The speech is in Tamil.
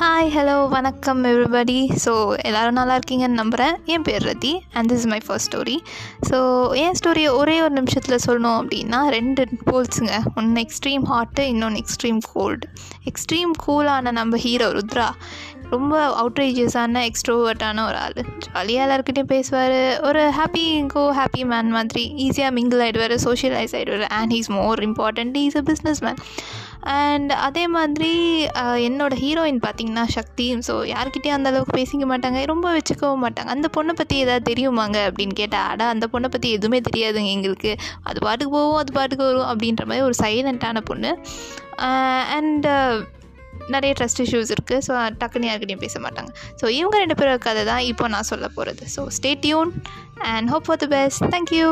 ஹாய் ஹலோ வணக்கம் எவ்ரிபடி ஸோ எல்லோரும் நல்லா இருக்கீங்கன்னு நம்புகிறேன் என் பேர் Rathi and this is my first story so என் ஸ்டோரியை ஒரே ஒரு நிமிஷத்தில் சொல்லணும் அப்படின்னா ரெண்டு போல்ஸுங்க ஒன்று எக்ஸ்ட்ரீம் ஹாட்டு இன்னொன்று எக்ஸ்ட்ரீம் கோல்டு எக்ஸ்ட்ரீம் கூலான நம்ம ஹீரோ ருத்ரா. ரொம்ப அவுட்ரேஜியஸான எக்ஸ்ட்ரோவர்ட்டான ஒரு ஆள். ஜாலியாக எல்லாருக்கிட்டையும் பேசுவார். ஒரு ஹாப்பி கோ ஹாப்பி மேன் மாதிரி ஈஸியாக மிங்கிள் ஆகிடுவார் socialise ஆகிடுவார் and he's more important is a business man and அதே மாதிரி என்னோடய ஹீரோயின் பார்த்தீங்கன்னா சக்தி. ஸோ யார்கிட்டயும் அந்த அளவுக்கு பேசிக்க மாட்டாங்க. ரொம்ப வச்சுக்கவும் மாட்டாங்க. அந்த பொண்ணை பற்றி ஏதாவது தெரியுமாங்க அப்படின்னு கேட்டால் அடா அந்த பொண்ணை பற்றி எதுவுமே தெரியாதுங்க எங்களுக்கு. அது பாட்டுக்கு போகும் அது பாட்டுக்கு வரும் அப்படின்ற மாதிரி ஒரு சைலண்ட்டான பொண்ணு. அண்டு நிறைய ட்ரஸ்ட் இஷ்யூஸ் இருக்குது ஸோ டக்குன்னு யாருக்கிட்டையும் பேச மாட்டாங்க. ஸோ இவங்க ரெண்டு பேரும் கதை தான் இப்போ நான் சொல்ல போகிறது so stay tune and hope for the best thank you